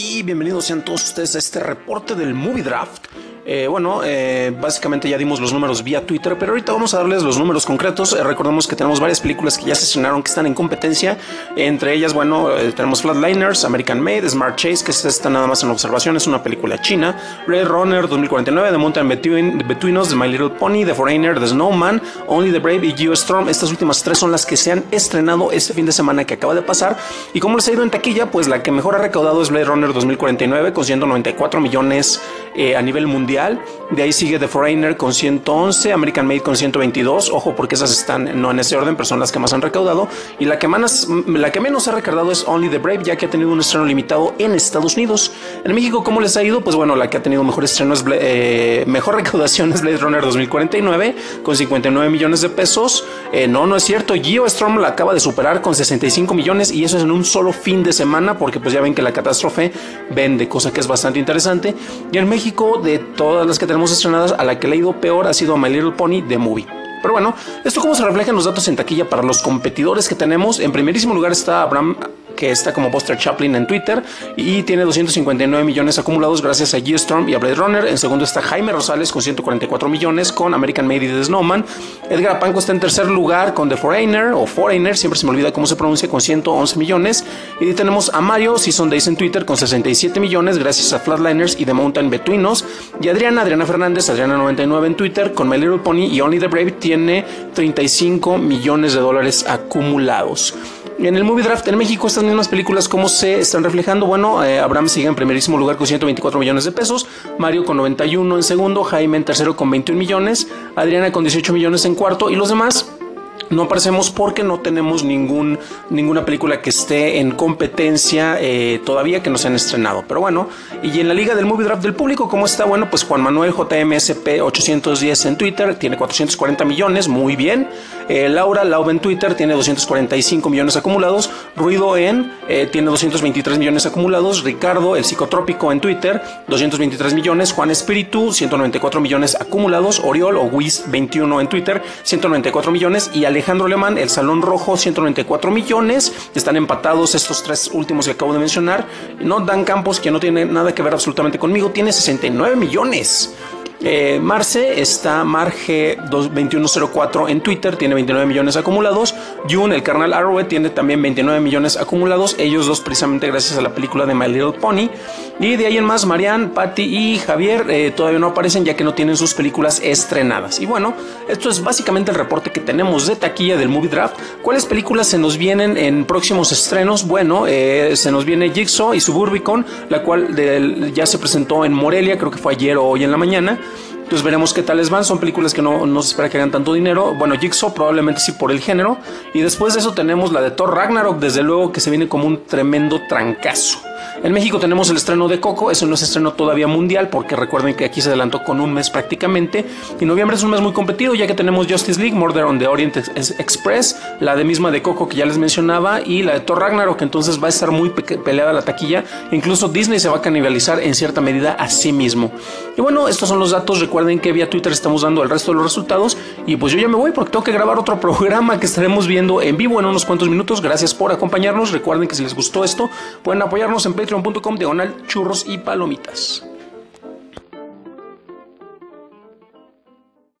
y bienvenidos sean todos ustedes a este reporte del Movie Draft. Eh, bueno, eh, básicamente ya dimos los números vía Twitter, pero ahorita vamos a darles los números concretos. Eh, recordemos que tenemos varias películas que ya se estrenaron que están en competencia. Entre ellas, bueno, tenemos Flatliners, American Made, Smart Chase, que está nada más en observación, es una película china. Red Runner 2049, The Mountain Between, Between Us, The My Little Pony, The Foreigner, The Snowman, Only the Brave y Geostorm. Estas últimas tres son las que se han estrenado este fin de semana que acaba de pasar. Y como les ha ido en taquilla, pues la que mejor ha recaudado es Blade Runner 2049 con 194 millones a nivel mundial de ahí sigue The Foreigner con 111, American Made con 122. Ojo, porque esas están no en ese orden, pero son las que más han recaudado. Y la que, menos, la que menos ha recaudado es Only the Brave, ya que ha tenido un estreno limitado en Estados Unidos. En México, ¿cómo les ha ido? Pues bueno, la que ha tenido mejor estreno es eh, mejor recaudación es Blade Runner 2049 con 59 millones de pesos. Eh, no, no es cierto. Geostorm la acaba de superar con 65 millones y eso es en un solo fin de semana, porque pues ya ven que la catástrofe vende, cosa que es bastante interesante. Y en México, de todas las que tenemos estrenadas, a la que le ha ido peor ha sido a My Little Pony The Movie. Pero bueno, esto cómo se refleja en los datos en taquilla para los competidores que tenemos. En primerísimo lugar está Abraham que está como Buster Chaplin en Twitter y tiene 259 millones acumulados gracias a Geostorm y a Blade Runner. En segundo está Jaime Rosales con 144 millones con American Made y The Snowman. Edgar Apanco está en tercer lugar con The Foreigner o Foreigner, siempre se me olvida cómo se pronuncia, con 111 millones. Y tenemos a Mario Season Days en Twitter con 67 millones gracias a Flatliners y The Mountain Between Us. Y Adriana, Adriana Fernández, Adriana99 en Twitter con My Little Pony y Only the Brave tiene 35 millones de dólares acumulados. En el Movie Draft en México, estas mismas películas, ¿cómo se están reflejando? Bueno, eh, Abraham sigue en primerísimo lugar con 124 millones de pesos, Mario con 91 en segundo, Jaime en tercero con 21 millones, Adriana con 18 millones en cuarto y los demás no aparecemos porque no tenemos ningún, ninguna película que esté en competencia eh, todavía que no se han estrenado. Pero bueno, y en la liga del Movie Draft del público, ¿cómo está? Bueno, pues Juan Manuel JMSP 810 en Twitter tiene 440 millones, muy bien. Eh, Laura Laura en Twitter tiene 245 millones acumulados. Ruido en eh, tiene 223 millones acumulados. Ricardo, el psicotrópico en Twitter, 223 millones. Juan Espíritu, 194 millones acumulados. Oriol o Wiz 21 en Twitter, 194 millones. Y Alejandro Alemán, el Salón Rojo, 194 millones. Están empatados estos tres últimos que acabo de mencionar. No Dan Campos, que no tiene nada que ver absolutamente conmigo, tiene 69 millones. Eh, Marce está Marge2104 en Twitter, tiene 29 millones acumulados. Jun, el carnal Arrowhead, tiene también 29 millones acumulados. Ellos dos, precisamente gracias a la película de My Little Pony. Y de ahí en más, Marianne, Patty y Javier eh, todavía no aparecen ya que no tienen sus películas estrenadas. Y bueno, esto es básicamente el reporte que tenemos de taquilla del Movie Draft. ¿Cuáles películas se nos vienen en próximos estrenos? Bueno, eh, se nos viene Jigsaw y Suburbicon, la cual ya se presentó en Morelia, creo que fue ayer o hoy en la mañana. Entonces veremos qué tal les van. Son películas que no, no se espera que hagan tanto dinero. Bueno, Jigsaw probablemente sí por el género. Y después de eso tenemos la de Thor Ragnarok, desde luego que se viene como un tremendo trancazo. En México tenemos el estreno de Coco, eso no es estreno todavía mundial porque recuerden que aquí se adelantó con un mes prácticamente y noviembre es un mes muy competido ya que tenemos Justice League, Murder on the Orient Express, la de misma de Coco que ya les mencionaba y la de Thor Ragnarok, entonces va a estar muy peleada la taquilla, incluso Disney se va a canibalizar en cierta medida a sí mismo. Y bueno, estos son los datos, recuerden que vía Twitter estamos dando el resto de los resultados y pues yo ya me voy porque tengo que grabar otro programa que estaremos viendo en vivo en unos cuantos minutos, gracias por acompañarnos, recuerden que si les gustó esto pueden apoyarnos en patreon.com diagonal churros y palomitas.